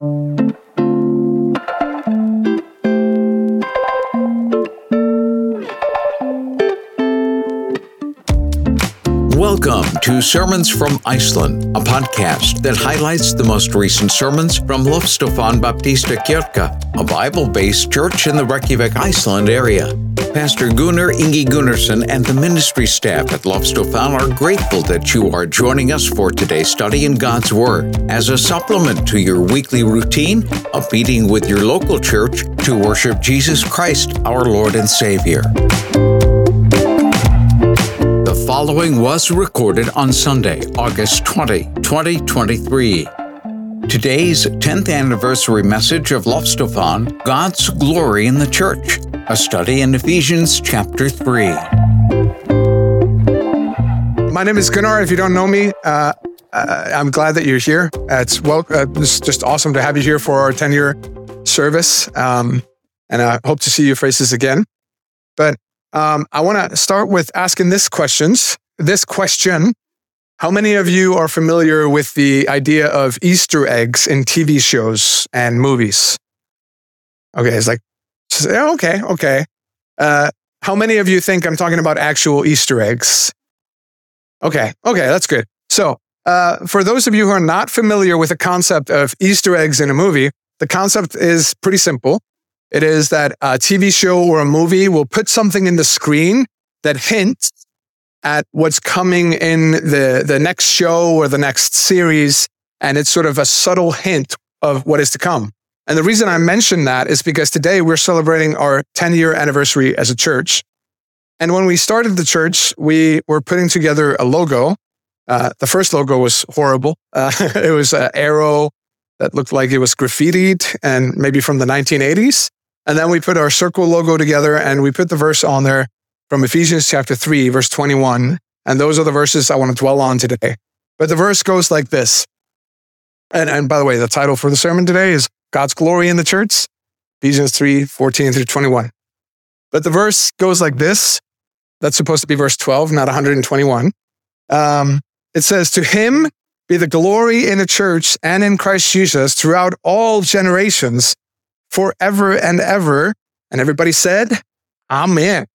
Welcome to Sermons from Iceland, a podcast that highlights the most recent sermons from Lofstofan Baptista Kirka, a Bible based church in the Reykjavik, Iceland area. Pastor Gunnar Ingi Gunnarsson and the ministry staff at Lofstofan are grateful that you are joining us for today's study in God's Word as a supplement to your weekly routine of meeting with your local church to worship Jesus Christ, our Lord and Savior The following was recorded on Sunday, August 20, 2023. Today's 10th anniversary message of Lofstofan, God's Glory in the Church, a study in Ephesians chapter 3. My name is Gunnar. If you don't know me, uh, uh, I'm glad that you're here. It's well, uh, it's just awesome to have you here for our 10 year service. Um, and I hope to see your faces again. But um, I want to start with asking this questions. This question: How many of you are familiar with the idea of Easter eggs in TV shows and movies? Okay, it's like, okay, okay. Uh, how many of you think I'm talking about actual Easter eggs? Okay, okay, that's good. So, uh, for those of you who are not familiar with the concept of Easter eggs in a movie, the concept is pretty simple. It is that a TV show or a movie will put something in the screen that hints at what's coming in the, the next show or the next series. And it's sort of a subtle hint of what is to come. And the reason I mention that is because today we're celebrating our 10 year anniversary as a church. And when we started the church, we were putting together a logo. Uh, the first logo was horrible. Uh, it was an arrow that looked like it was graffitied and maybe from the 1980s. And then we put our circle logo together and we put the verse on there from Ephesians chapter 3, verse 21. And those are the verses I want to dwell on today. But the verse goes like this. And, and by the way, the title for the sermon today is God's Glory in the Church, Ephesians 3, 14 through 21. But the verse goes like this. That's supposed to be verse 12, not 121. Um, it says, To him be the glory in the church and in Christ Jesus throughout all generations forever and ever. And everybody said, Amen.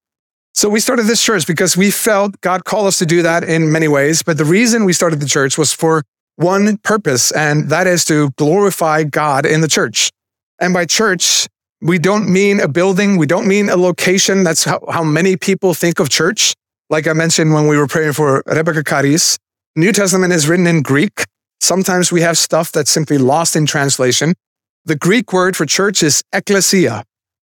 So we started this church because we felt God called us to do that in many ways. But the reason we started the church was for one purpose, and that is to glorify God in the church. And by church, we don't mean a building. We don't mean a location. That's how, how many people think of church. Like I mentioned when we were praying for Rebecca Caris, New Testament is written in Greek. Sometimes we have stuff that's simply lost in translation. The Greek word for church is ecclesia,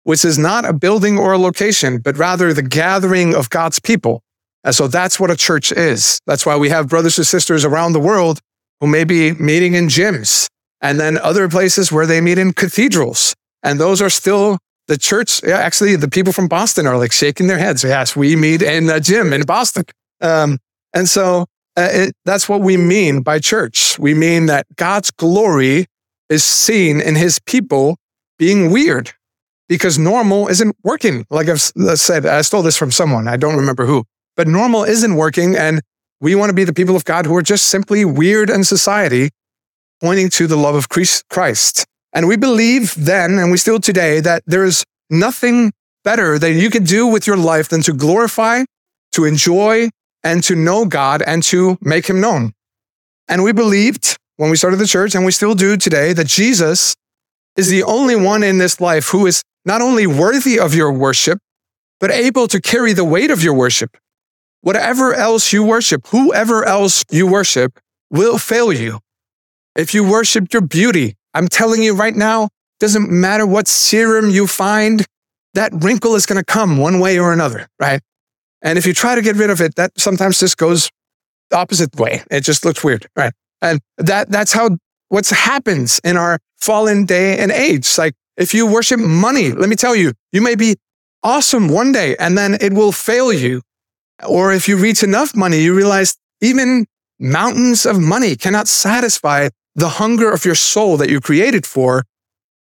which is not a building or a location, but rather the gathering of God's people. And so that's what a church is. That's why we have brothers and sisters around the world who may be meeting in gyms and then other places where they meet in cathedrals. And those are still the church. Yeah, actually, the people from Boston are like shaking their heads. Yes, we meet in a gym in Boston. Um, and so uh, it, that's what we mean by church. We mean that God's glory is seen in his people being weird because normal isn't working. Like I've uh, said, I stole this from someone. I don't remember who, but normal isn't working. And we want to be the people of God who are just simply weird in society, pointing to the love of Christ. And we believe then, and we still today, that there is nothing better that you can do with your life than to glorify, to enjoy, and to know God and to make him known. And we believed when we started the church, and we still do today, that Jesus is the only one in this life who is not only worthy of your worship, but able to carry the weight of your worship. Whatever else you worship, whoever else you worship will fail you. If you worship your beauty, I'm telling you right now, doesn't matter what serum you find, that wrinkle is going to come one way or another, right? And if you try to get rid of it, that sometimes just goes the opposite way. It just looks weird, right? And that, that's how what happens in our fallen day and age. Like if you worship money, let me tell you, you may be awesome one day and then it will fail you. Or if you reach enough money, you realize even mountains of money cannot satisfy the hunger of your soul that you created for,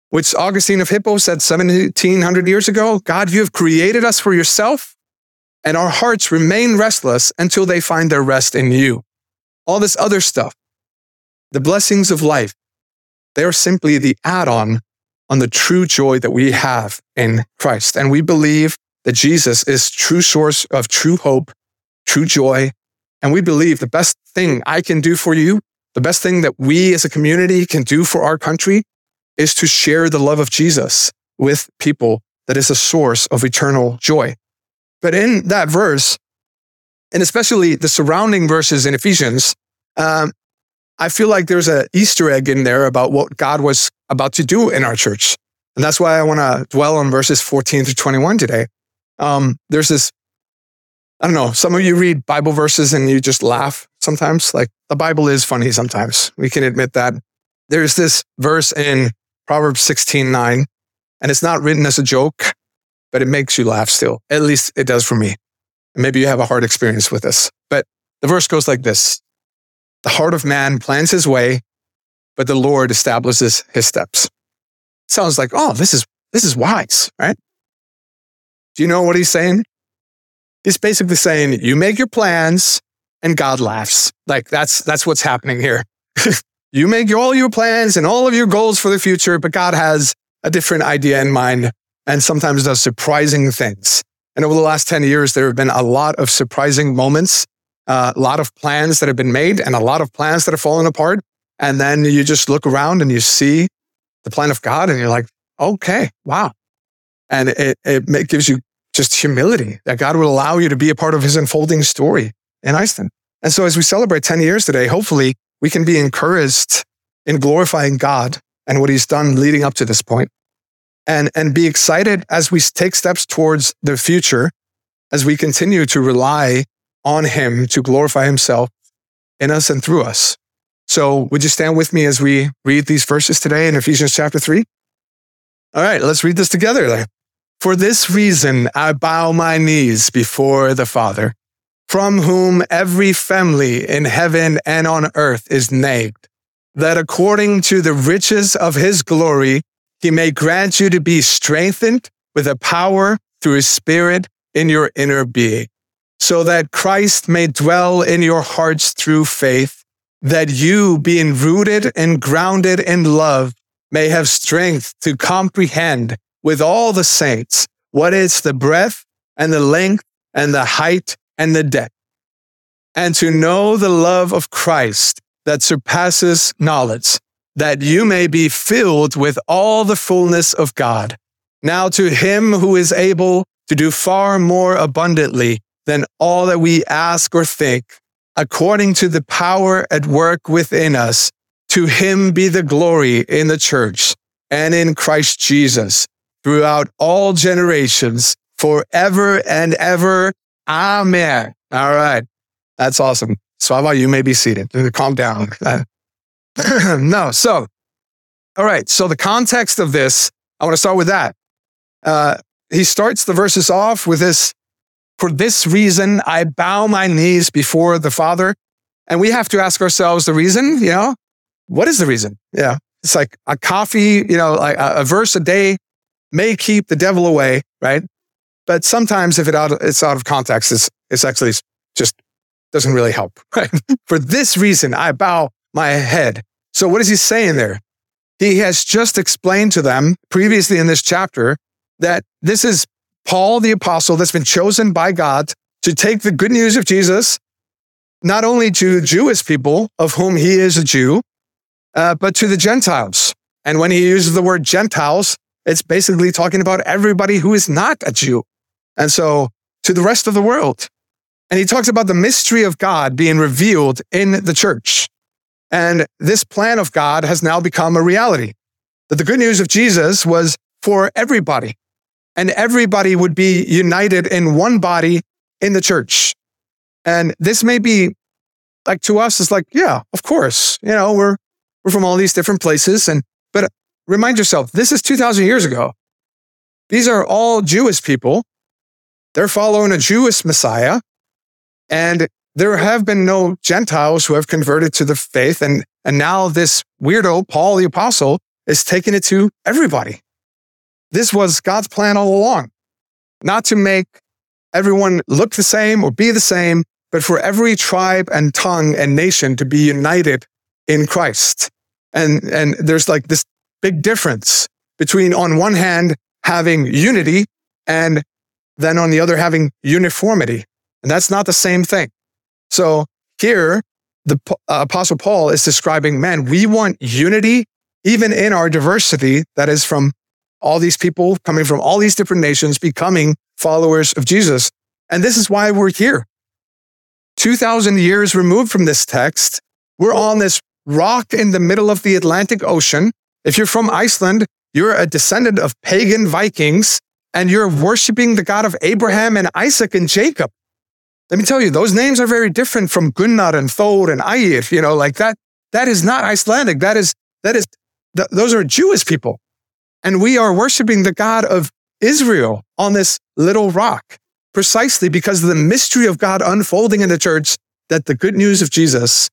which Augustine of Hippo said 1700 years ago God, you have created us for yourself, and our hearts remain restless until they find their rest in you. All this other stuff, the blessings of life, They're simply the add on on the true joy that we have in Christ. And we believe that Jesus is true source of true hope, true joy. And we believe the best thing I can do for you, the best thing that we as a community can do for our country is to share the love of Jesus with people that is a source of eternal joy. But in that verse, and especially the surrounding verses in Ephesians, um, I feel like there's an Easter egg in there about what God was about to do in our church. And that's why I want to dwell on verses 14 through 21 today. Um, there's this, I don't know, some of you read Bible verses and you just laugh sometimes. Like the Bible is funny sometimes. We can admit that. There's this verse in Proverbs 16 9, and it's not written as a joke, but it makes you laugh still. At least it does for me. And maybe you have a hard experience with this. But the verse goes like this The heart of man plans his way, but the Lord establishes his steps. Sounds like, oh, this is this is wise, right? Do you know what he's saying? He's basically saying, you make your plans and God laughs. Like that's that's what's happening here. you make all your plans and all of your goals for the future, but God has a different idea in mind and sometimes does surprising things. And over the last 10 years, there have been a lot of surprising moments, a lot of plans that have been made and a lot of plans that have fallen apart. And then you just look around and you see the plan of God and you're like, okay, wow. And it, it gives you just humility that God will allow you to be a part of his unfolding story in Iceland. And so as we celebrate 10 years today, hopefully we can be encouraged in glorifying God and what he's done leading up to this point and, and be excited as we take steps towards the future, as we continue to rely on him to glorify himself in us and through us. So would you stand with me as we read these verses today in Ephesians chapter three? All right, let's read this together. For this reason, I bow my knees before the Father, from whom every family in heaven and on earth is named, that according to the riches of his glory, he may grant you to be strengthened with a power through his spirit in your inner being, so that Christ may dwell in your hearts through faith, that you, being rooted and grounded in love, may have strength to comprehend with all the saints what is the breadth and the length and the height and the depth, and to know the love of Christ that surpasses knowledge that you may be filled with all the fullness of God. Now to him who is able to do far more abundantly than all that we ask or think, according to the power at work within us, to him be the glory in the church and in Christ Jesus throughout all generations, forever and ever. Amen. All right. That's awesome. Svava, you may be seated. Calm down. no. So, all right. So the context of this, I want to start with that. Uh, he starts the verses off with this, for this reason, I bow my knees before the Father. And we have to ask ourselves the reason, you know, what is the reason? Yeah. It's like a coffee, you know, like a, verse a day may keep the devil away, right? But sometimes if it out, it's out of context, it's, it's actually just doesn't really help, right? For this reason, I bow my head. So what is he saying there? He has just explained to them previously in this chapter that this is Paul the apostle that's been chosen by God to take the good news of Jesus, not only to the Jewish people of whom he is a Jew, uh, but to the Gentiles. And when he uses the word Gentiles, it's basically talking about everybody who is not a Jew. And so to the rest of the world. And he talks about the mystery of God being revealed in the church. And this plan of God has now become a reality. That the good news of Jesus was for everybody, and everybody would be united in one body in the church. And this may be like to us, it's like, yeah, of course, you know, we're, we're from all these different places. And, but remind yourself, this is 2000 years ago. These are all Jewish people. They're following a Jewish Messiah. And there have been no Gentiles who have converted to the faith. And, and now this weirdo, Paul the apostle, is taking it to everybody. This was God's plan all along, not to make everyone look the same or be the same, but for every tribe and tongue and nation to be united in Christ. And, and there's like this big difference between on one hand, having unity and then on the other, having uniformity. And that's not the same thing. So here, the uh, apostle Paul is describing, man, we want unity even in our diversity that is from all these people coming from all these different nations becoming followers of Jesus. And this is why we're here. 2000 years removed from this text, we're on this rock in the middle of the Atlantic Ocean. If you're from Iceland, you're a descendant of pagan Vikings and you're worshiping the God of Abraham and Isaac and Jacob. Let me tell you, those names are very different from Gunnar and Thor and Air, you know, like that. That is not Icelandic. That is, that is, th- those are Jewish people. And we are worshiping the God of Israel on this little rock precisely because of the mystery of God unfolding in the church that the good news of Jesus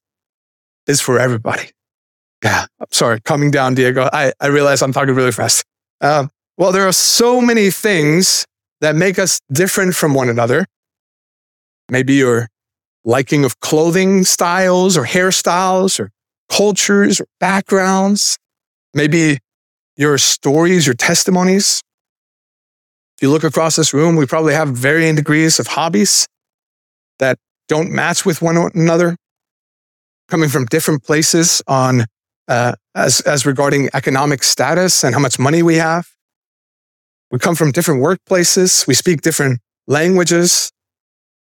is for everybody. Yeah, I'm sorry, coming down, Diego. I, I realize I'm talking really fast. Uh, well, there are so many things that make us different from one another. Maybe your liking of clothing styles or hairstyles or cultures or backgrounds. Maybe your stories, your testimonies. If you look across this room, we probably have varying degrees of hobbies that don't match with one another, coming from different places on uh, as as regarding economic status and how much money we have. We come from different workplaces. We speak different languages.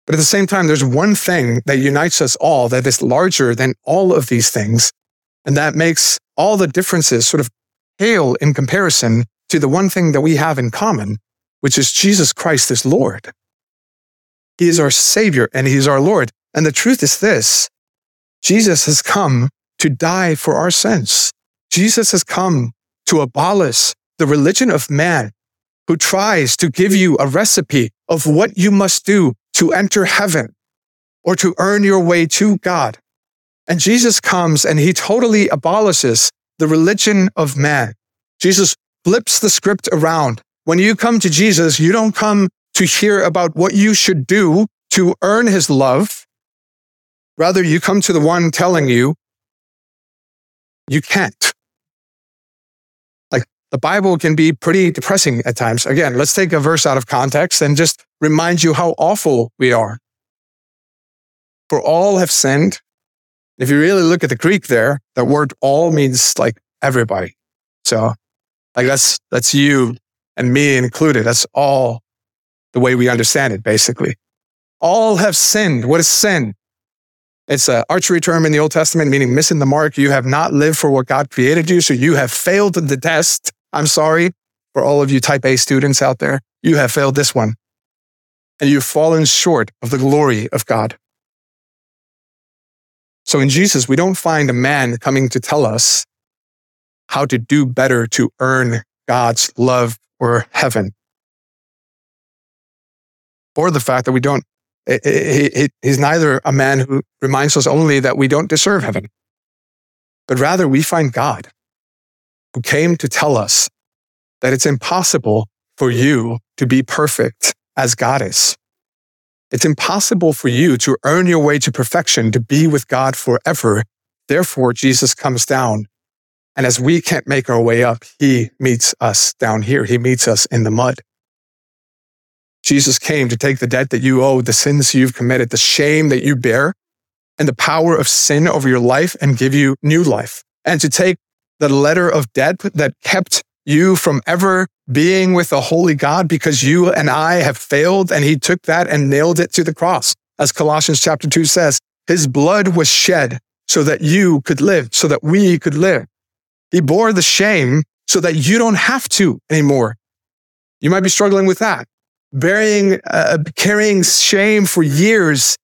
But at the same time, there's one thing that unites us all that is larger than all of these things. And that makes all the differences sort of pale in comparison to the one thing that we have in common, which is Jesus Christ is Lord. He is our Savior and He is our Lord. And the truth is this Jesus has come to die for our sins. Jesus has come to abolish the religion of man who tries to give you a recipe of what you must do to enter heaven or to earn your way to God. And Jesus comes and he totally abolishes the religion of man. Jesus flips the script around. When you come to Jesus, you don't come to hear about what you should do to earn his love. Rather, you come to the one telling you, you can't. Like the Bible can be pretty depressing at times. Again, let's take a verse out of context and just remind you how awful we are. For all have sinned if you really look at the Greek there, that word all means like everybody. So like that's, that's you and me included. That's all the way we understand it, basically. All have sinned. What is sin? It's an archery term in the Old Testament, meaning missing the mark. You have not lived for what God created you. So you have failed the test. I'm sorry for all of you type A students out there. You have failed this one and you've fallen short of the glory of God. So in Jesus, we don't find a man coming to tell us how to do better to earn God's love or heaven. Or the fact that we don't, he's neither a man who reminds us only that we don't deserve heaven, but rather we find God who came to tell us that it's impossible for you to be perfect as God is. It's impossible for you to earn your way to perfection, to be with God forever. Therefore, Jesus comes down. And as we can't make our way up, he meets us down here. He meets us in the mud. Jesus came to take the debt that you owe, the sins you've committed, the shame that you bear, and the power of sin over your life and give you new life. And to take the letter of debt that kept you from ever being with a holy God because you and I have failed. And he took that and nailed it to the cross. As Colossians chapter two says, his blood was shed so that you could live, so that we could live. He bore the shame so that you don't have to anymore. You might be struggling with that, bearing, uh, carrying shame for years,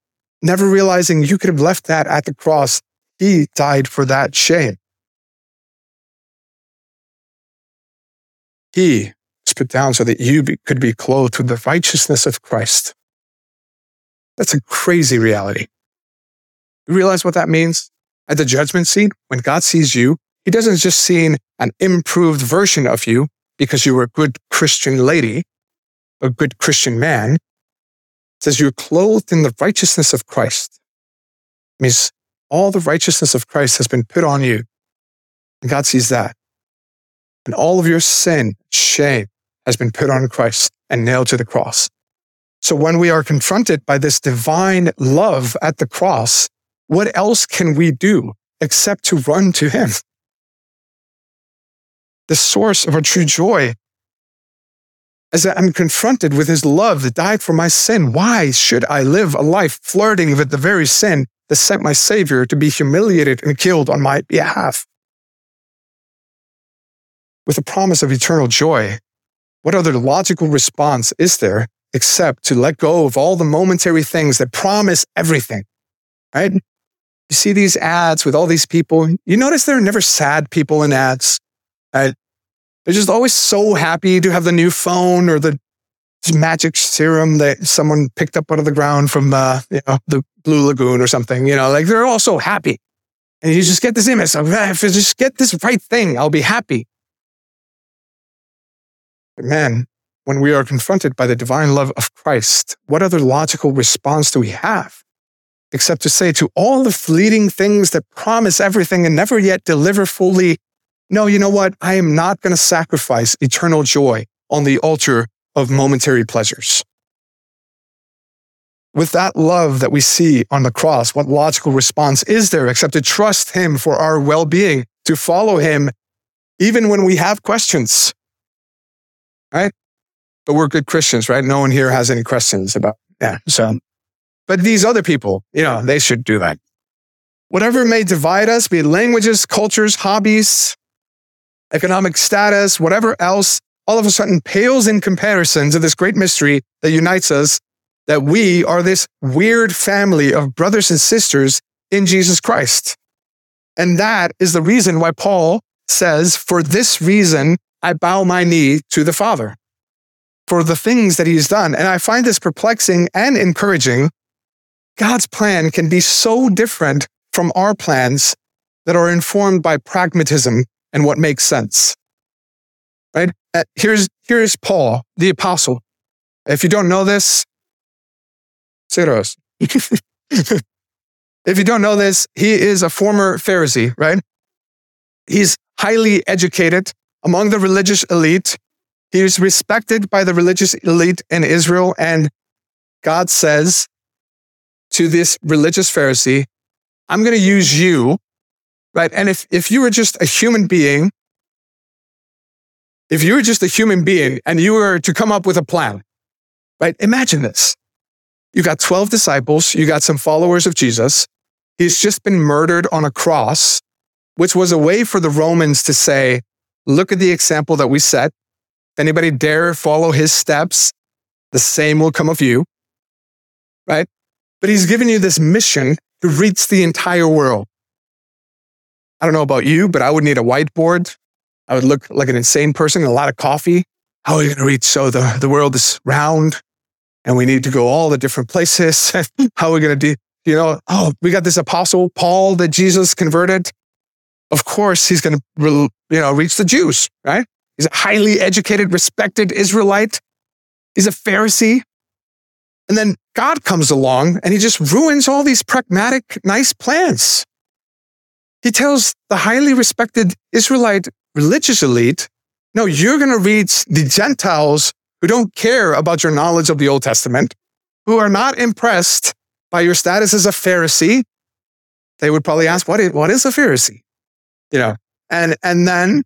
never realizing you could have left that at the cross. He died for that shame. He was put down so that you be, could be clothed with the righteousness of Christ. That's a crazy reality. You realize what that means? At the judgment seat, when God sees you, he doesn't just see an improved version of you because you were a good Christian lady, a good Christian man. It says you're clothed in the righteousness of Christ. It means all the righteousness of Christ has been put on you. And God sees that. And all of your sin, shame has been put on Christ and nailed to the cross. So when we are confronted by this divine love at the cross, what else can we do except to run to him? The source of our true joy as I'm confronted with his love that died for my sin. Why should I live a life flirting with the very sin that sent my savior to be humiliated and killed on my behalf? With the promise of eternal joy, what other logical response is there except to let go of all the momentary things that promise everything? Right? You see these ads with all these people. You notice there are never sad people in ads. Right? They're just always so happy to have the new phone or the magic serum that someone picked up out of the ground from uh, you know, the Blue Lagoon or something. You know, like they're all so happy. And you just get this image of, if I just get this right thing, I'll be happy. But man, when we are confronted by the divine love of Christ, what other logical response do we have? Except to say to all the fleeting things that promise everything and never yet deliver fully, no, you know what? I am not going to sacrifice eternal joy on the altar of momentary pleasures. With that love that we see on the cross, what logical response is there except to trust Him for our well being, to follow Him even when we have questions? Right? But we're good Christians, right? No one here has any questions about, yeah. So, but these other people, you know, they should do that. Whatever may divide us, be it languages, cultures, hobbies, economic status, whatever else, all of a sudden pales in comparison to this great mystery that unites us, that we are this weird family of brothers and sisters in Jesus Christ. And that is the reason why Paul says, for this reason, I bow my knee to the Father for the things that he's done. And I find this perplexing and encouraging. God's plan can be so different from our plans that are informed by pragmatism and what makes sense. Right? Uh, here's, here's Paul, the apostle. If you don't know this, to if you don't know this, he is a former Pharisee, right? He's highly educated among the religious elite. He is respected by the religious elite in Israel. And God says to this religious Pharisee, I'm going to use you right? And if, if you were just a human being, if you were just a human being and you were to come up with a plan, right? Imagine this. You got 12 disciples, you got some followers of Jesus. He's just been murdered on a cross, which was a way for the Romans to say, look at the example that we set. If anybody dare follow his steps, the same will come of you, right? But he's given you this mission to reach the entire world. I don't know about you, but I would need a whiteboard. I would look like an insane person, a lot of coffee. How are we going to reach? So the, the world is round and we need to go all the different places. How are we going to do, you know, oh, we got this apostle Paul that Jesus converted. Of course, he's going to, you know, reach the Jews, right? He's a highly educated, respected Israelite. He's a Pharisee. And then God comes along and he just ruins all these pragmatic, nice plans. He tells the highly respected Israelite religious elite, no, you're going to reach the Gentiles who don't care about your knowledge of the Old Testament, who are not impressed by your status as a Pharisee. They would probably ask, what is, what is a Pharisee? You know, and, and then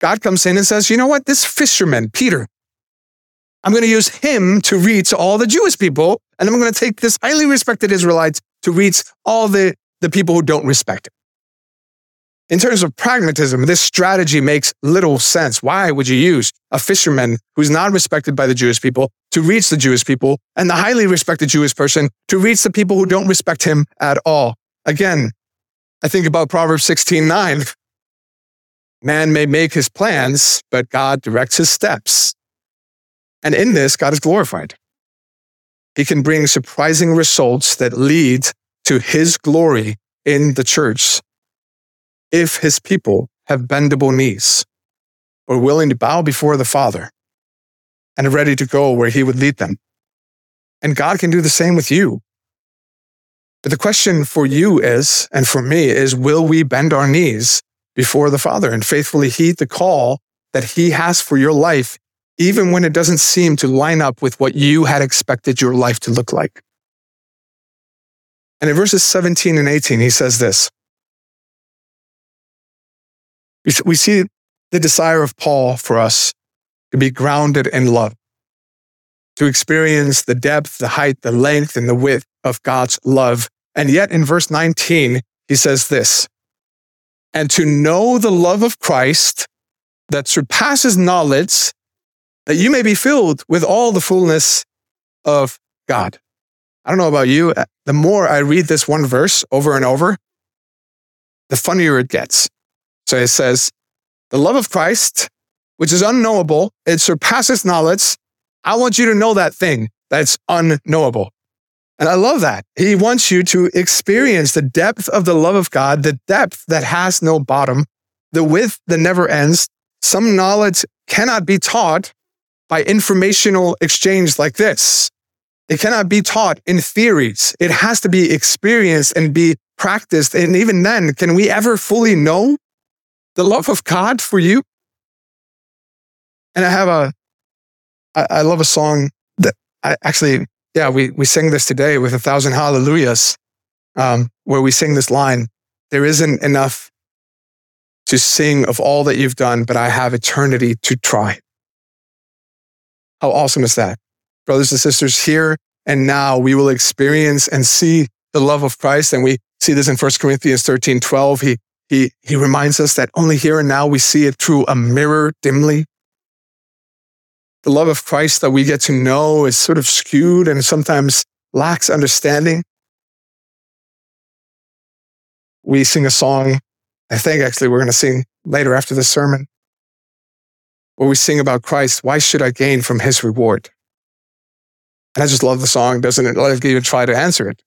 God comes in and says, you know what? This fisherman, Peter, I'm going to use him to reach all the Jewish people. And I'm going to take this highly respected Israelites to reach all the, the people who don't respect him. In terms of pragmatism, this strategy makes little sense. Why would you use a fisherman who's not respected by the Jewish people to reach the Jewish people and the highly respected Jewish person to reach the people who don't respect him at all? Again, I think about Proverbs 16 9. Man may make his plans, but God directs his steps. And in this, God is glorified. He can bring surprising results that lead to his glory in the church if his people have bendable knees or willing to bow before the Father and are ready to go where he would lead them. And God can do the same with you. But the question for you is, and for me is, will we bend our knees before the Father and faithfully heed the call that He has for your life, even when it doesn't seem to line up with what you had expected your life to look like. And in verses 17 and 18, he says this. We see the desire of Paul for us to be grounded in love, to experience the depth, the height, the length, and the width of God's love. And yet in verse 19, he says this, and to know the love of Christ that surpasses knowledge, that you may be filled with all the fullness of God. I don't know about you. Uh, the more I read this one verse over and over, the funnier it gets. So it says, the love of Christ, which is unknowable, it surpasses knowledge. I want you to know that thing that's unknowable. And I love that. He wants you to experience the depth of the love of God, the depth that has no bottom, the width that never ends. Some knowledge cannot be taught by informational exchange like this. It cannot be taught in theories. It has to be experienced and be practiced. And even then, can we ever fully know the love of God for you? And I have a, I, love a song that I actually, yeah, we, we sing this today with a thousand hallelujahs, um, where we sing this line There isn't enough to sing of all that you've done, but I have eternity to try. How awesome is that? Brothers and sisters, here and now we will experience and see the love of Christ. And we see this in 1 Corinthians 13, 12. He, he, he reminds us that only here and now we see it through a mirror dimly. The love of Christ that we get to know is sort of skewed and sometimes lacks understanding. We sing a song, I think actually we're going to sing later after the sermon, where we sing about Christ. Why should I gain from his reward? And I just love the song. Doesn't it like even try to answer it?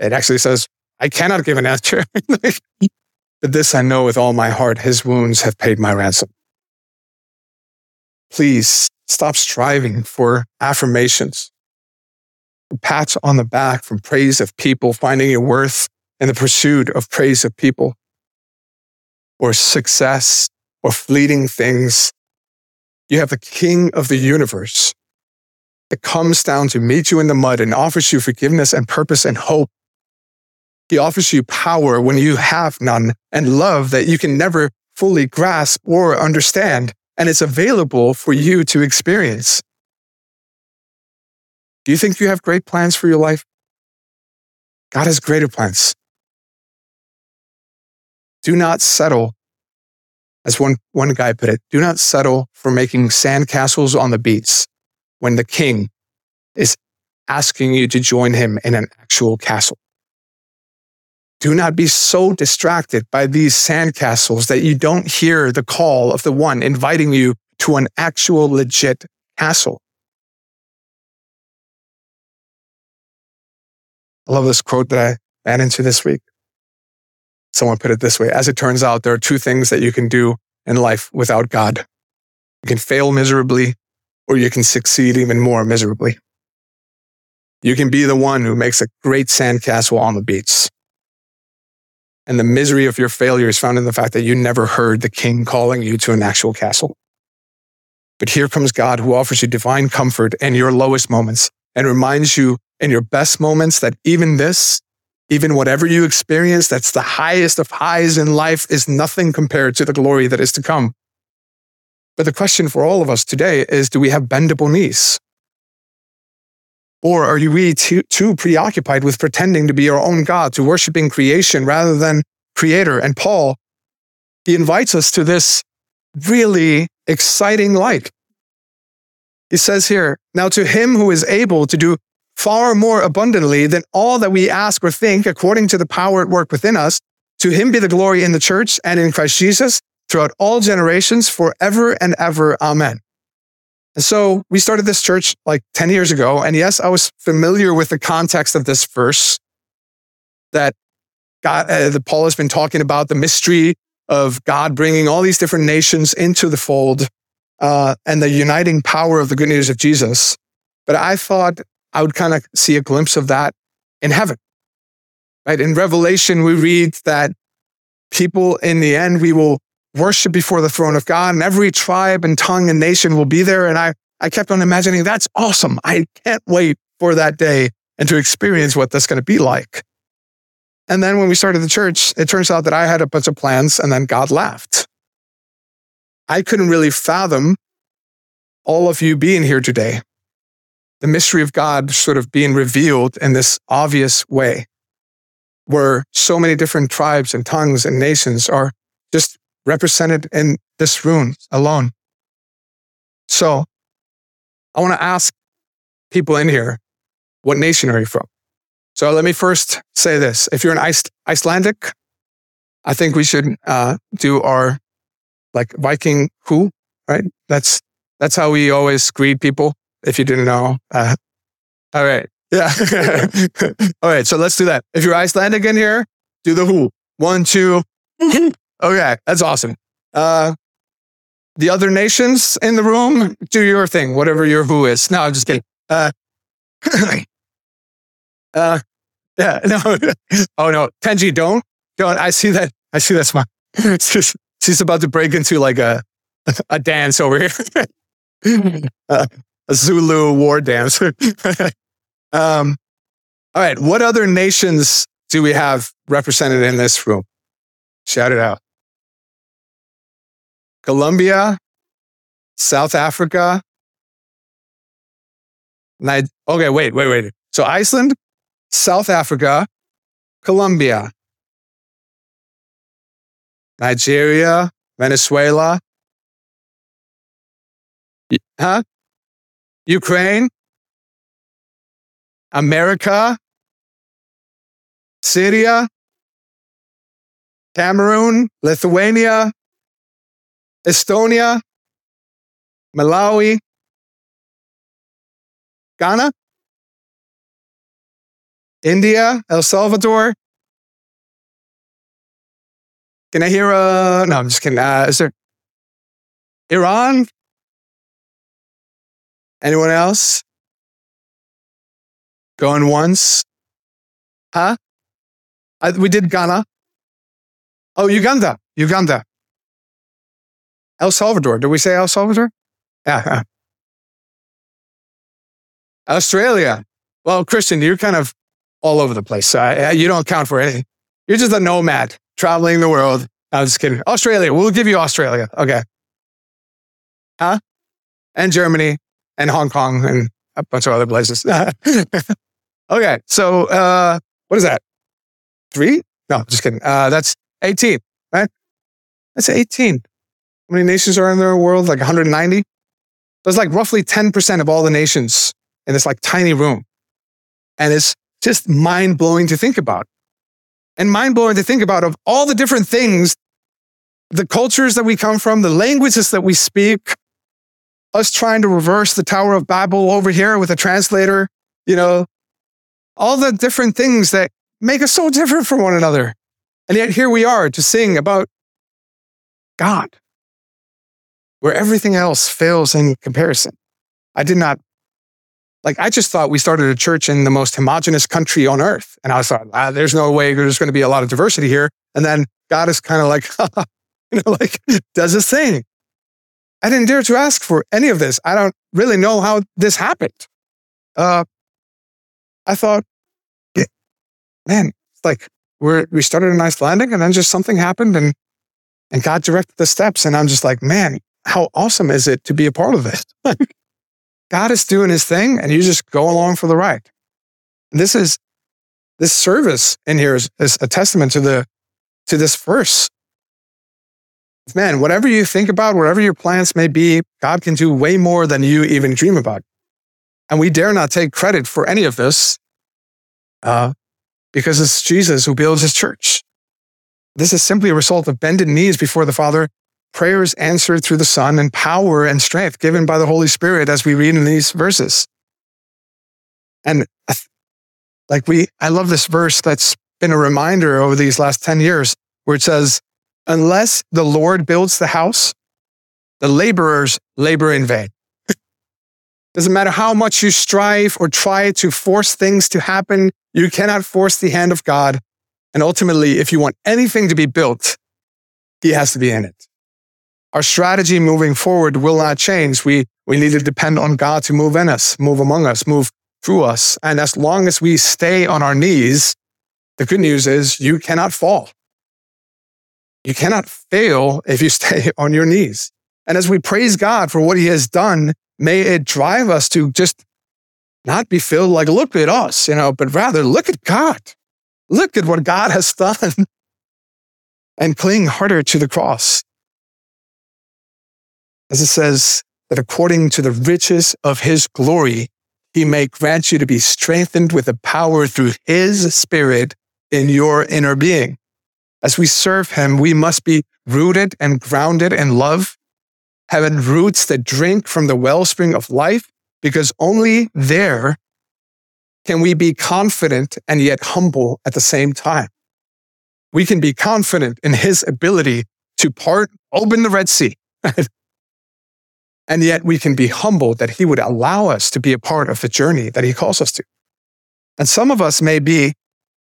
It actually says, I cannot give an answer. but this I know with all my heart, his wounds have paid my ransom. Please stop striving for affirmations, pats on the back from praise of people, finding your worth in the pursuit of praise of people or success or fleeting things. You have the king of the universe that comes down to meet you in the mud and offers you forgiveness and purpose and hope. He offers you power when you have none and love that you can never fully grasp or understand. And it's available for you to experience. Do you think you have great plans for your life? God has greater plans. Do not settle, as one, one guy put it, do not settle for making sandcastles on the beach when the king is asking you to join him in an actual castle. Do not be so distracted by these sandcastles that you don't hear the call of the one inviting you to an actual legit castle. I love this quote that I ran into this week. Someone put it this way. As it turns out, there are two things that you can do in life without God. You can fail miserably or you can succeed even more miserably. You can be the one who makes a great sandcastle on the beach. And the misery of your failure is found in the fact that you never heard the king calling you to an actual castle. But here comes God who offers you divine comfort in your lowest moments and reminds you in your best moments that even this, even whatever you experience, that's the highest of highs in life is nothing compared to the glory that is to come. But the question for all of us today is do we have bendable knees? Or are we too, too preoccupied with pretending to be our own God, to worshiping creation rather than creator? And Paul, he invites us to this really exciting light. He says here, now to him who is able to do far more abundantly than all that we ask or think according to the power at work within us, to him be the glory in the church and in Christ Jesus throughout all generations, forever and ever. Amen. And so we started this church like 10 years ago. And yes, I was familiar with the context of this verse that God, uh, that Paul has been talking about the mystery of God bringing all these different nations into the fold uh, and the uniting power of the good news of Jesus. But I thought I would kind of see a glimpse of that in heaven. Right? In Revelation, we read that people in the end, we will worship before the throne of God and every tribe and tongue and nation will be there. And I, I kept on imagining that's awesome. I can't wait for that day and to experience what that's going to be like. And then when we started the church, it turns out that I had a bunch of plans and then God left. I couldn't really fathom all of you being here today. The mystery of God sort of being revealed in this obvious way, where so many different tribes and tongues and nations are just represented in this room alone. So I want to ask people in here, what nation are you from? So let me first say this. If you're an Icelandic, I think we should uh, do our like Viking who, right? That's that's how we always greet people. If you didn't know, uh, all right, yeah, all right. So let's do that. If you're Icelandic in here, do the who. One, two. okay, that's awesome. Uh, the other nations in the room, do your thing, whatever your who is. No, I'm just kidding. Uh, uh, yeah, no. oh no, Tenji, don't, don't. I see that. I see that smile. she's, she's about to break into like a a dance over here, uh, a Zulu war dance. um, all right, what other nations do we have represented in this room? Shout it out. Colombia, South Africa. Ni- okay, wait, wait, wait. So Iceland, South Africa, Colombia, Nigeria, Venezuela, huh? Ukraine, America, Syria, Cameroon, Lithuania, Estonia, Malawi, Ghana, India, El Salvador. Can I hear a? No, I'm just kidding. Uh, is there Iran? Anyone else? Going once? Huh? I, we did Ghana. Oh, Uganda. Uganda. El Salvador. Did we say El Salvador? Yeah. Australia. Well, Christian, you're kind of all over the place. So you don't count for anything. You're just a nomad traveling the world. I'm just kidding. Australia. We'll give you Australia. Okay. Huh? And Germany and Hong Kong and a bunch of other places. okay. So, uh, what is that? Three? No, just kidding. Uh, that's 18, right? That's 18. Many nations are in the world? Like 190? There's like roughly 10% of all the nations in this like tiny room. And it's just mind blowing to think about. And mind blowing to think about of all the different things, the cultures that we come from, the languages that we speak, us trying to reverse the Tower of Babel over here with a translator, you know, all the different things that make us so different from one another. And yet here we are to sing about God, where everything else fails in comparison. I did not like I just thought we started a church in the most homogenous country on earth. And I thought, ah, there's no way there's going to be a lot of diversity here. And then God is kind of like, you know, like does this thing. I didn't dare to ask for any of this. I don't really know how this happened. Uh, I thought, yeah, man, like we're, we started a nice landing and then just something happened and, and God directed the steps. And I'm just like, man, how awesome is it to be a part of this? God is doing his thing and you just go along for the ride. This is, this service in here is, is a testament to the, to this verse. Man, whatever you think about, whatever your plans may be, God can do way more than you even dream about. And we dare not take credit for any of this uh, because it's Jesus who builds his church. This is simply a result of bended knees before the Father prayers answered through the Son, and power and strength given by the Holy Spirit, as we read in these verses. And like we, I love this verse that's been a reminder over these last 10 years where it says, unless the Lord builds the house, the laborers labor in vain. Doesn't matter how much you strive or try to force things to happen, you cannot force the hand of God. And ultimately, if you want anything to be built, he has to be in it. Our strategy moving forward will not change. We, we need to depend on God to move in us, move among us, move through us. And as long as we stay on our knees, the good news is you cannot fall. You cannot fail if you stay on your knees. And as we praise God for what he has done, may it drive us to just not be filled like, look at us, you know, but rather look at God. Look at what God has done and cling harder to the cross. As it says that according to the riches of his glory, he may grant you to be strengthened with the power through his spirit in your inner being. As we serve him, we must be rooted and grounded in love, having roots that drink from the wellspring of life, because only there can we be confident and yet humble at the same time. We can be confident in his ability to part, open the Red Sea. and yet we can be humble that he would allow us to be a part of the journey that he calls us to. And some of us may be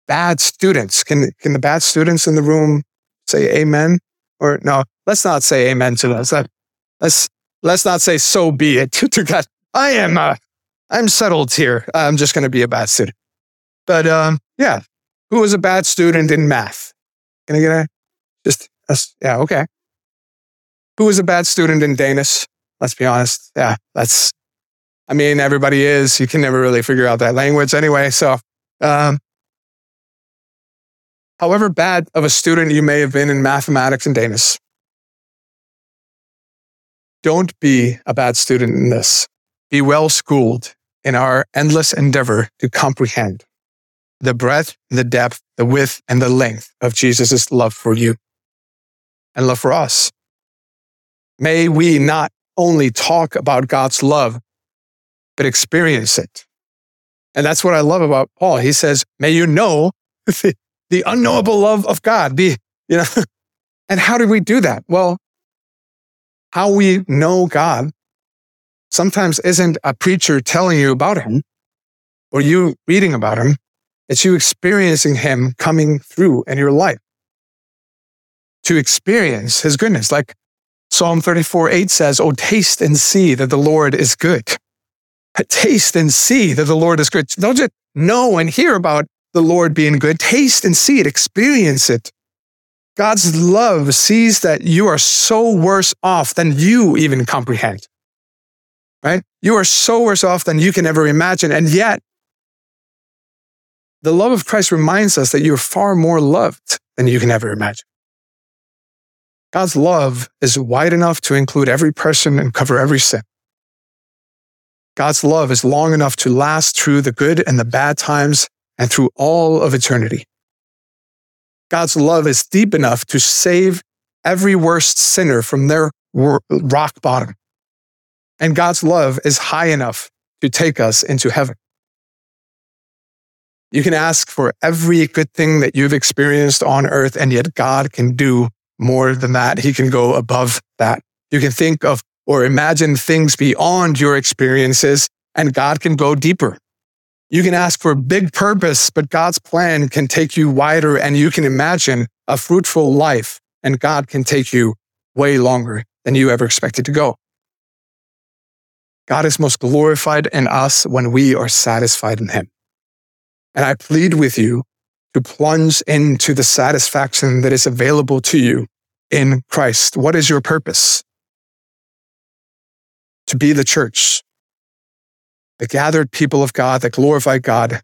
bad students. Can, can the bad students in the room say amen? Or no, let's not say amen to this. Let's, let's not say so be it to God. I am, uh, I'm settled here. I'm just going to be a bad student. But um, yeah, who was a bad student in math? Can I get a just a, yeah, okay. Who was a bad student in Danish? Let's be honest. Yeah, that's I mean, everybody is. You can never really figure out that language anyway. So um, however bad of a student you may have been in mathematics and Danish, don't be a bad student in this. Be well schooled in our endless endeavor to comprehend the breadth, the depth, the width, and the length of Jesus' love for you and love for us. May we not only talk about God's love, but experience it. And that's what I love about Paul. He says, may you know the, the unknowable love of God. The, you know, and how do we do that? Well, how we know God sometimes isn't a preacher telling you about him or you reading about him. It's you experiencing him coming through in your life to experience his goodness. Like Psalm 34 8 says, Oh, taste and see that the Lord is good. Taste and see that the Lord is good. Don't just know and hear about the Lord being good. Taste and see it, experience it. God's love sees that you are so worse off than you even comprehend. Right? You are so worse off than you can ever imagine. And yet, the love of Christ reminds us that you're far more loved than you can ever imagine. God's love is wide enough to include every person and cover every sin. God's love is long enough to last through the good and the bad times and through all of eternity. God's love is deep enough to save every worst sinner from their rock bottom. And God's love is high enough to take us into heaven. You can ask for every good thing that you've experienced on earth, and yet God can do more than that. He can go above that. You can think of or imagine things beyond your experiences, and God can go deeper. You can ask for a big purpose, but God's plan can take you wider, and you can imagine a fruitful life, and God can take you way longer than you ever expected to go. God is most glorified in us when we are satisfied in Him. And I plead with you to plunge into the satisfaction that is available to you in Christ. What is your purpose? To be the church, the gathered people of God that glorify God,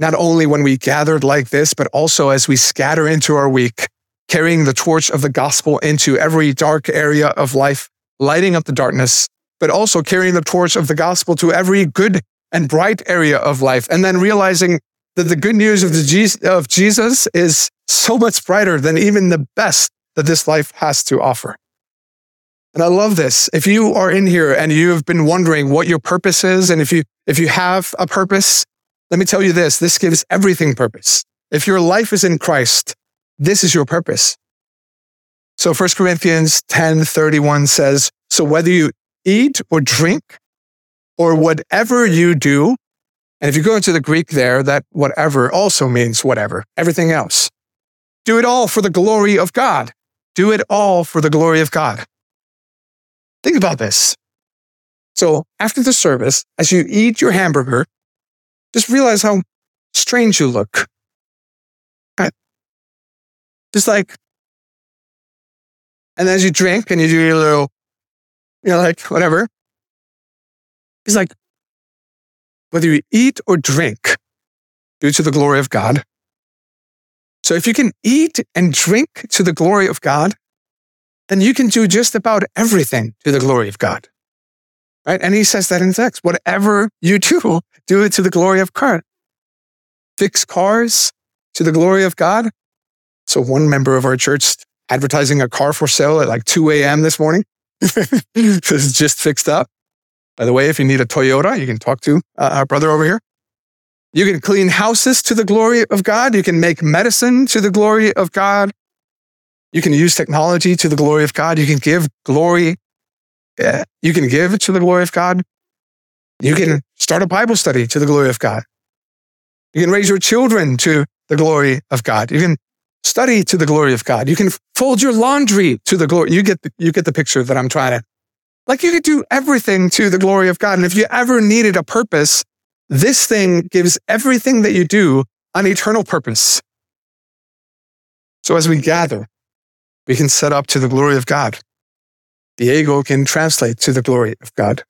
not only when we gathered like this, but also as we scatter into our week, carrying the torch of the gospel into every dark area of life, lighting up the darkness, but also carrying the torch of the gospel to every good and bright area of life, and then realizing that the good news of, the of Jesus is so much brighter than even the best that this life has to offer. And I love this. If you are in here and you have been wondering what your purpose is, and if you, if you have a purpose, let me tell you this, this gives everything purpose. If your life is in Christ, this is your purpose. So 1 Corinthians 10 31 says, So whether you eat or drink or whatever you do, and if you go into the Greek there, that whatever also means whatever, everything else. Do it all for the glory of God. do it all for the glory of God. Think about this. So after the service, as you eat your hamburger, just realize how strange you look. Just like, and as you drink and you do your little, you know, like whatever, it's like, whether you eat or drink, do to the glory of God. So if you can eat and drink to the glory of God, then you can do just about everything to the glory of God. Right? And he says that in text. Whatever you do, do it to the glory of God. Fix cars to the glory of God. So one member of our church advertising a car for sale at like 2 a.m. this morning. is just fixed up. By the way, if you need a Toyota, you can talk to uh, our brother over here. You can clean houses to the glory of God. You can make medicine to the glory of God. You can use technology to the glory of God. You can give glory. Yeah, you can give to the glory of God. You can start a Bible study to the glory of God. You can raise your children to the glory of God. You can study to the glory of God. You can fold your laundry to the glory. You get the, you get the picture that I'm trying to. Like you could do everything to the glory of God. And if you ever needed a purpose, this thing gives everything that you do an eternal purpose. So as we gather, we can set up to the glory of God. Diego can translate to the glory of God.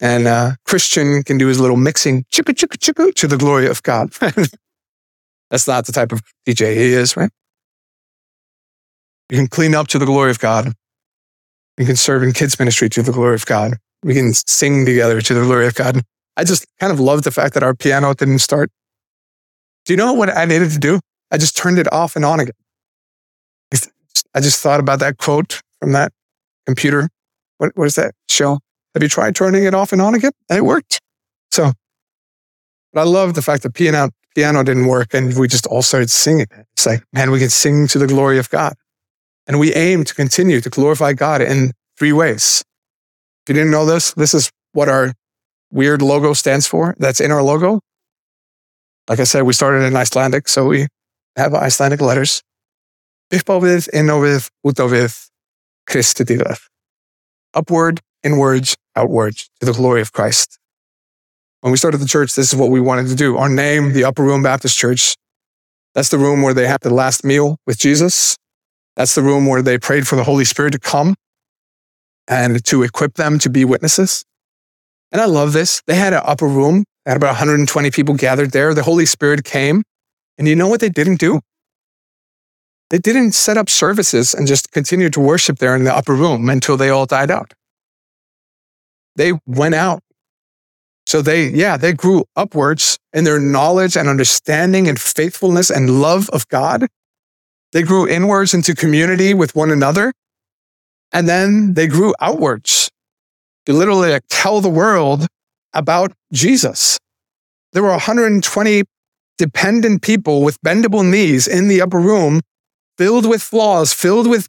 And uh, Christian can do his little mixing chicka chicka chicka to the glory of God. That's not the type of DJ he is, right? You can clean up to the glory of God. We can serve in kids ministry to the glory of God. We can sing together to the glory of God. I just kind of love the fact that our piano didn't start. Do you know what I needed to do? I just turned it off and on again. I just thought about that quote from that computer. What, is that show? Have you tried turning it off and on again? And it worked. So, but I love the fact that piano, piano didn't work and we just all started singing. It's like, man, we can sing to the glory of God. And we aim to continue to glorify God in three ways. If you didn't know this, this is what our weird logo stands for. That's in our logo. Like I said, we started in Icelandic, so we have Icelandic letters. Upward, inwards, outwards, to the glory of Christ. When we started the church, this is what we wanted to do. Our name, the Upper Room Baptist Church, that's the room where they have the last meal with Jesus. That's the room where they prayed for the Holy Spirit to come and to equip them to be witnesses. And I love this. They had an upper room, they had about 120 people gathered there. The Holy Spirit came. And you know what they didn't do? They didn't set up services and just continue to worship there in the upper room until they all died out. They went out. So they, yeah, they grew upwards in their knowledge and understanding and faithfulness and love of God. They grew inwards into community with one another. And then they grew outwards to literally tell the world about Jesus. There were 120 dependent people with bendable knees in the upper room, filled with flaws, filled with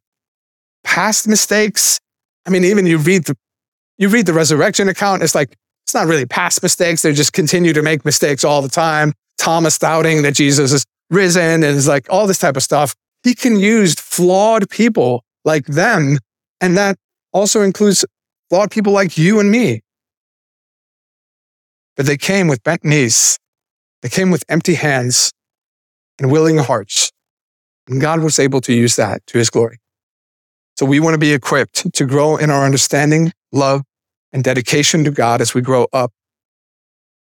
past mistakes. I mean, even you read the, you read the resurrection account, it's like, it's not really past mistakes. They just continue to make mistakes all the time. Thomas doubting that Jesus is risen and it's like all this type of stuff. He can use flawed people like them. And that also includes flawed people like you and me. But they came with bent knees. They came with empty hands and willing hearts. And God was able to use that to his glory. So we want to be equipped to grow in our understanding, love, and dedication to God as we grow up.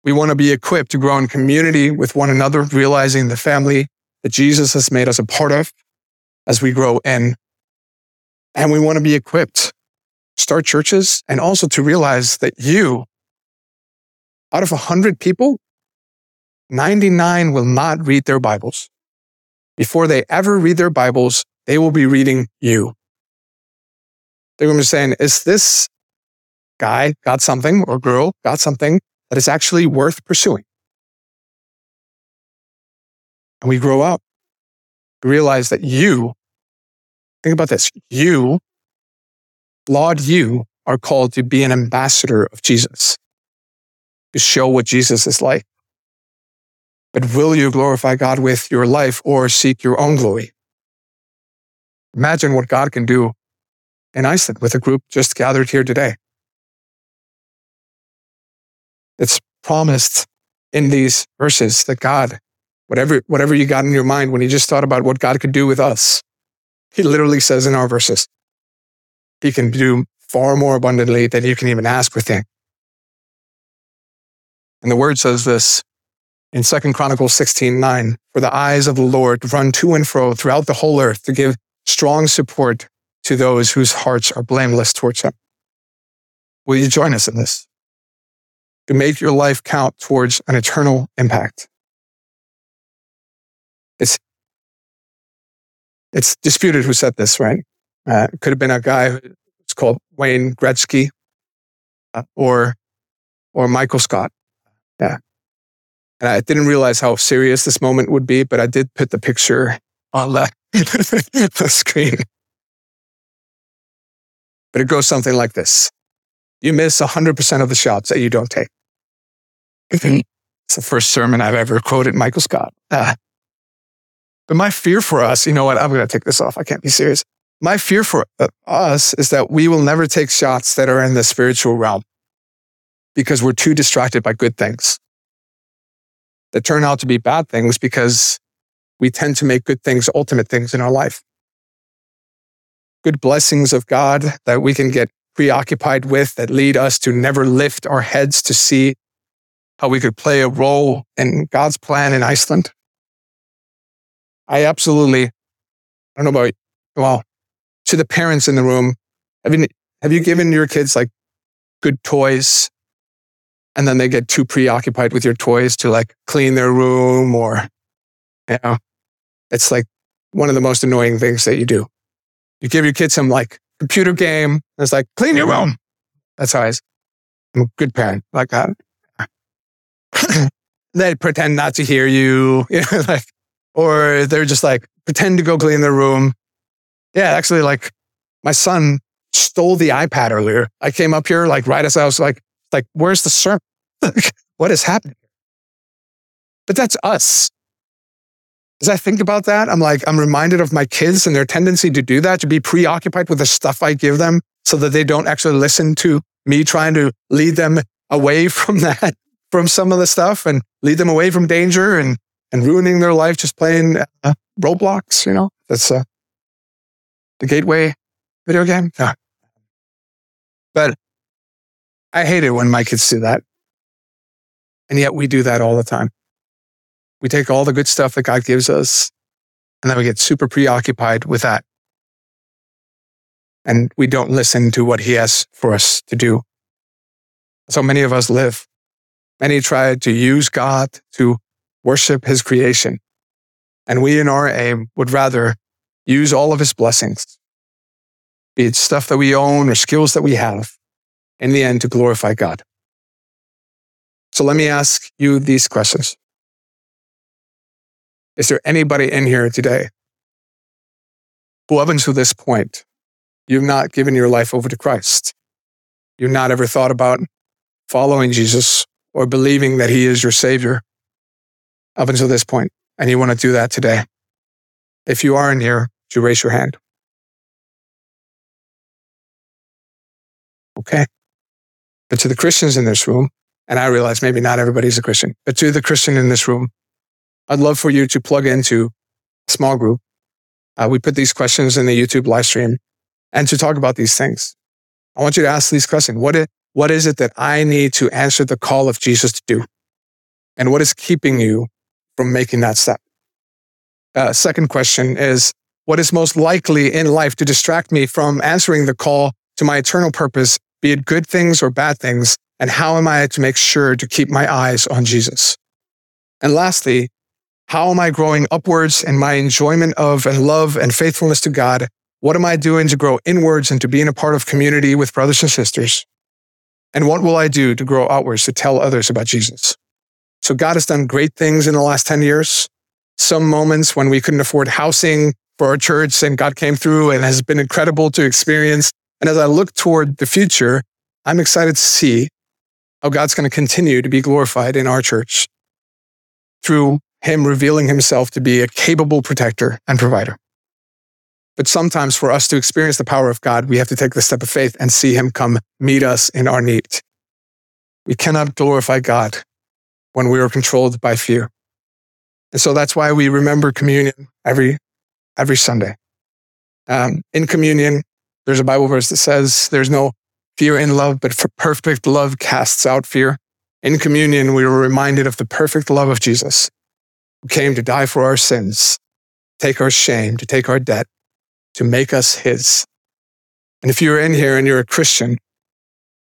We want to be equipped to grow in community with one another, realizing the family that Jesus has made us a part of as we grow in. And we want to be equipped start churches and also to realize that you, out of 100 people, 99 will not read their Bibles. Before they ever read their Bibles, they will be reading you. They're going to be saying, is this guy got something or girl got something that is actually worth pursuing? And we grow up, realize that you, think about this, you Lord, you are called to be an ambassador of Jesus, to show what Jesus is like. But will you glorify God with your life or seek your own glory? Imagine what God can do in Iceland with a group just gathered here today. It's promised in these verses that God, whatever, whatever you got in your mind when you just thought about what God could do with us, he literally says in our verses, he can do far more abundantly than you can even ask or think. And the word says this in Second Chronicles 16, 9, for the eyes of the Lord run to and fro throughout the whole earth to give strong support to those whose hearts are blameless towards him. Will you join us in this? To make your life count towards an eternal impact. It's, it's disputed who said this, right? Uh, it could have been a guy it's called Wayne Gretzky uh, or, or Michael Scott. Yeah. And I didn't realize how serious this moment would be, but I did put the picture on the, the screen. But it goes something like this. You miss 100% of the shots that you don't take. it's the first sermon I've ever quoted Michael Scott. Uh, but my fear for us, you know what? I'm going to take this off. I can't be serious. My fear for uh, us is that we will never take shots that are in the spiritual realm because we're too distracted by good things that turn out to be bad things because we tend to make good things ultimate things in our life. Good blessings of God that we can get preoccupied with that lead us to never lift our heads to see how we could play a role in God's plan in Iceland. I absolutely, I don't know about, well, to the parents in the room, have you, have you given your kids like good toys and then they get too preoccupied with your toys to like clean their room or, you know, it's like one of the most annoying things that you do. You give your kids some like computer game. And it's like, clean your room. That's how I, I'm a good parent like that. Uh, they pretend not to hear you, you know, like, or they're just like, pretend to go clean their room. Yeah, actually, like my son stole the iPad earlier. I came up here, like, right as I was like, like, where's the sermon? what is happening? But that's us. As I think about that, I'm like, I'm reminded of my kids and their tendency to do that, to be preoccupied with the stuff I give them so that they don't actually listen to me trying to lead them away from that, from some of the stuff and lead them away from danger and, and ruining their life just playing uh, Roblox, you know? That's uh, the gateway video game. Yeah. But I hate it when my kids do that. And yet we do that all the time. We take all the good stuff that God gives us and then we get super preoccupied with that. And we don't listen to what he has for us to do. So many of us live. Many try to use God to worship his creation. And we in our aim would rather use all of his blessings, be it stuff that we own or skills that we have, in the end to glorify God. So let me ask you these questions. Is there anybody in here today who, up until this point, you've not given your life over to Christ? You've not ever thought about following Jesus or believing that he is your savior up until this point, and you want to do that today. If you are in here, you raise your hand? Okay. But to the Christians in this room, and I realize maybe not everybody's a Christian, but to the Christian in this room, I'd love for you to plug into a small group. Uh, we put these questions in the YouTube live stream and to talk about these things. I want you to ask these questions. What is, what is it that I need to answer the call of Jesus to do? And what is keeping you from making that step? Uh, second question is, what is most likely in life to distract me from answering the call to my eternal purpose be it good things or bad things? And how am I to make sure to keep my eyes on Jesus? And lastly, how am I growing upwards in my enjoyment of and love and faithfulness to God? What am I doing to grow inwards and to being a part of community with brothers and sisters? And what will I do to grow outwards to tell others about Jesus? So God has done great things in the last 10 years. Some moments when we couldn't afford housing for our church and God came through and has been incredible to experience. And as I look toward the future, I'm excited to see how God's going to continue to be glorified in our church through him revealing himself to be a capable protector and provider. But sometimes for us to experience the power of God, we have to take the step of faith and see him come meet us in our need. We cannot glorify God when we were controlled by fear. And so that's why we remember communion every, every Sunday. Um, in communion, there's a Bible verse that says there's no fear in love, but for perfect love casts out fear. In communion, we were reminded of the perfect love of Jesus, who came to die for our sins, take our shame, to take our debt, to make us his. And if you're in here and you're a Christian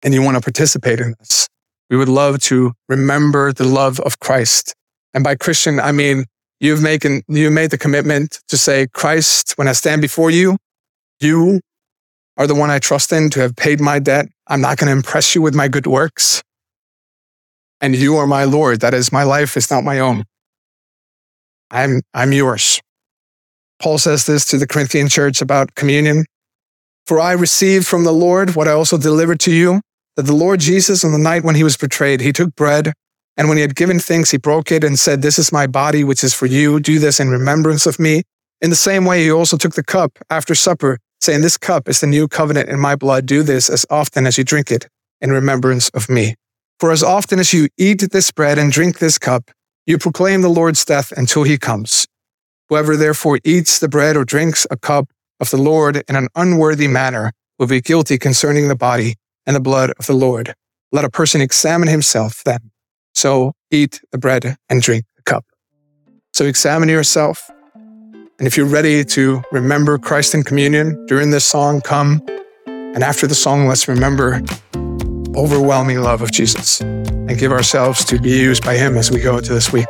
and you want to participate in this, we would love to remember the love of Christ. And by Christian, I mean, you've made, you made the commitment to say, Christ, when I stand before you, you are the one I trust in to have paid my debt. I'm not going to impress you with my good works. And you are my Lord. That is my life. It's not my own. I'm, I'm yours. Paul says this to the Corinthian church about communion. For I received from the Lord what I also delivered to you, that the Lord Jesus, on the night when he was betrayed, he took bread, and when he had given thanks, he broke it and said, This is my body, which is for you. Do this in remembrance of me. In the same way, he also took the cup after supper, saying, This cup is the new covenant in my blood. Do this as often as you drink it in remembrance of me. For as often as you eat this bread and drink this cup, you proclaim the Lord's death until he comes. Whoever therefore eats the bread or drinks a cup of the Lord in an unworthy manner will be guilty concerning the body and the blood of the Lord. Let a person examine himself then. So eat the bread and drink the cup. So examine yourself. And if you're ready to remember Christ in communion during this song, come. And after the song, let's remember overwhelming love of Jesus and give ourselves to be used by him as we go into this week.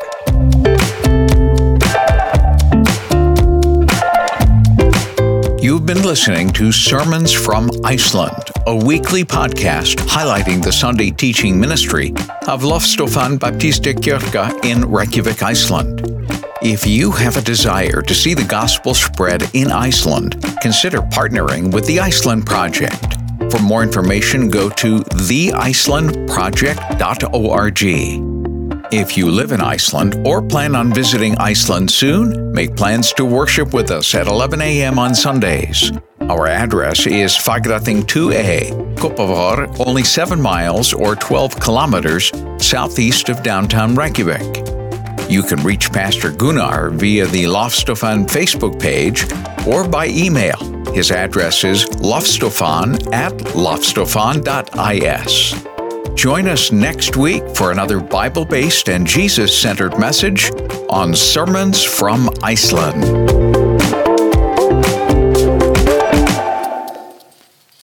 You've been listening to Sermons from Iceland, a weekly podcast highlighting the Sunday teaching ministry of Loftstofan Baptistakirkja in Reykjavik, Iceland. If you have a desire to see the gospel spread in Iceland, consider partnering with the Iceland Project. For more information, go to theicelandproject.org. If you live in Iceland or plan on visiting Iceland soon, make plans to worship with us at 11 a.m. on Sundays. Our address is Fagrathing 2A, Kopavogur, only 7 miles or 12 kilometers southeast of downtown Reykjavik. You can reach Pastor Gunnar via the Loftstofan Facebook page or by email. His address is loftstofan at loftstofan.is. Join us next week for another Bible based and Jesus centered message on Sermons from Iceland.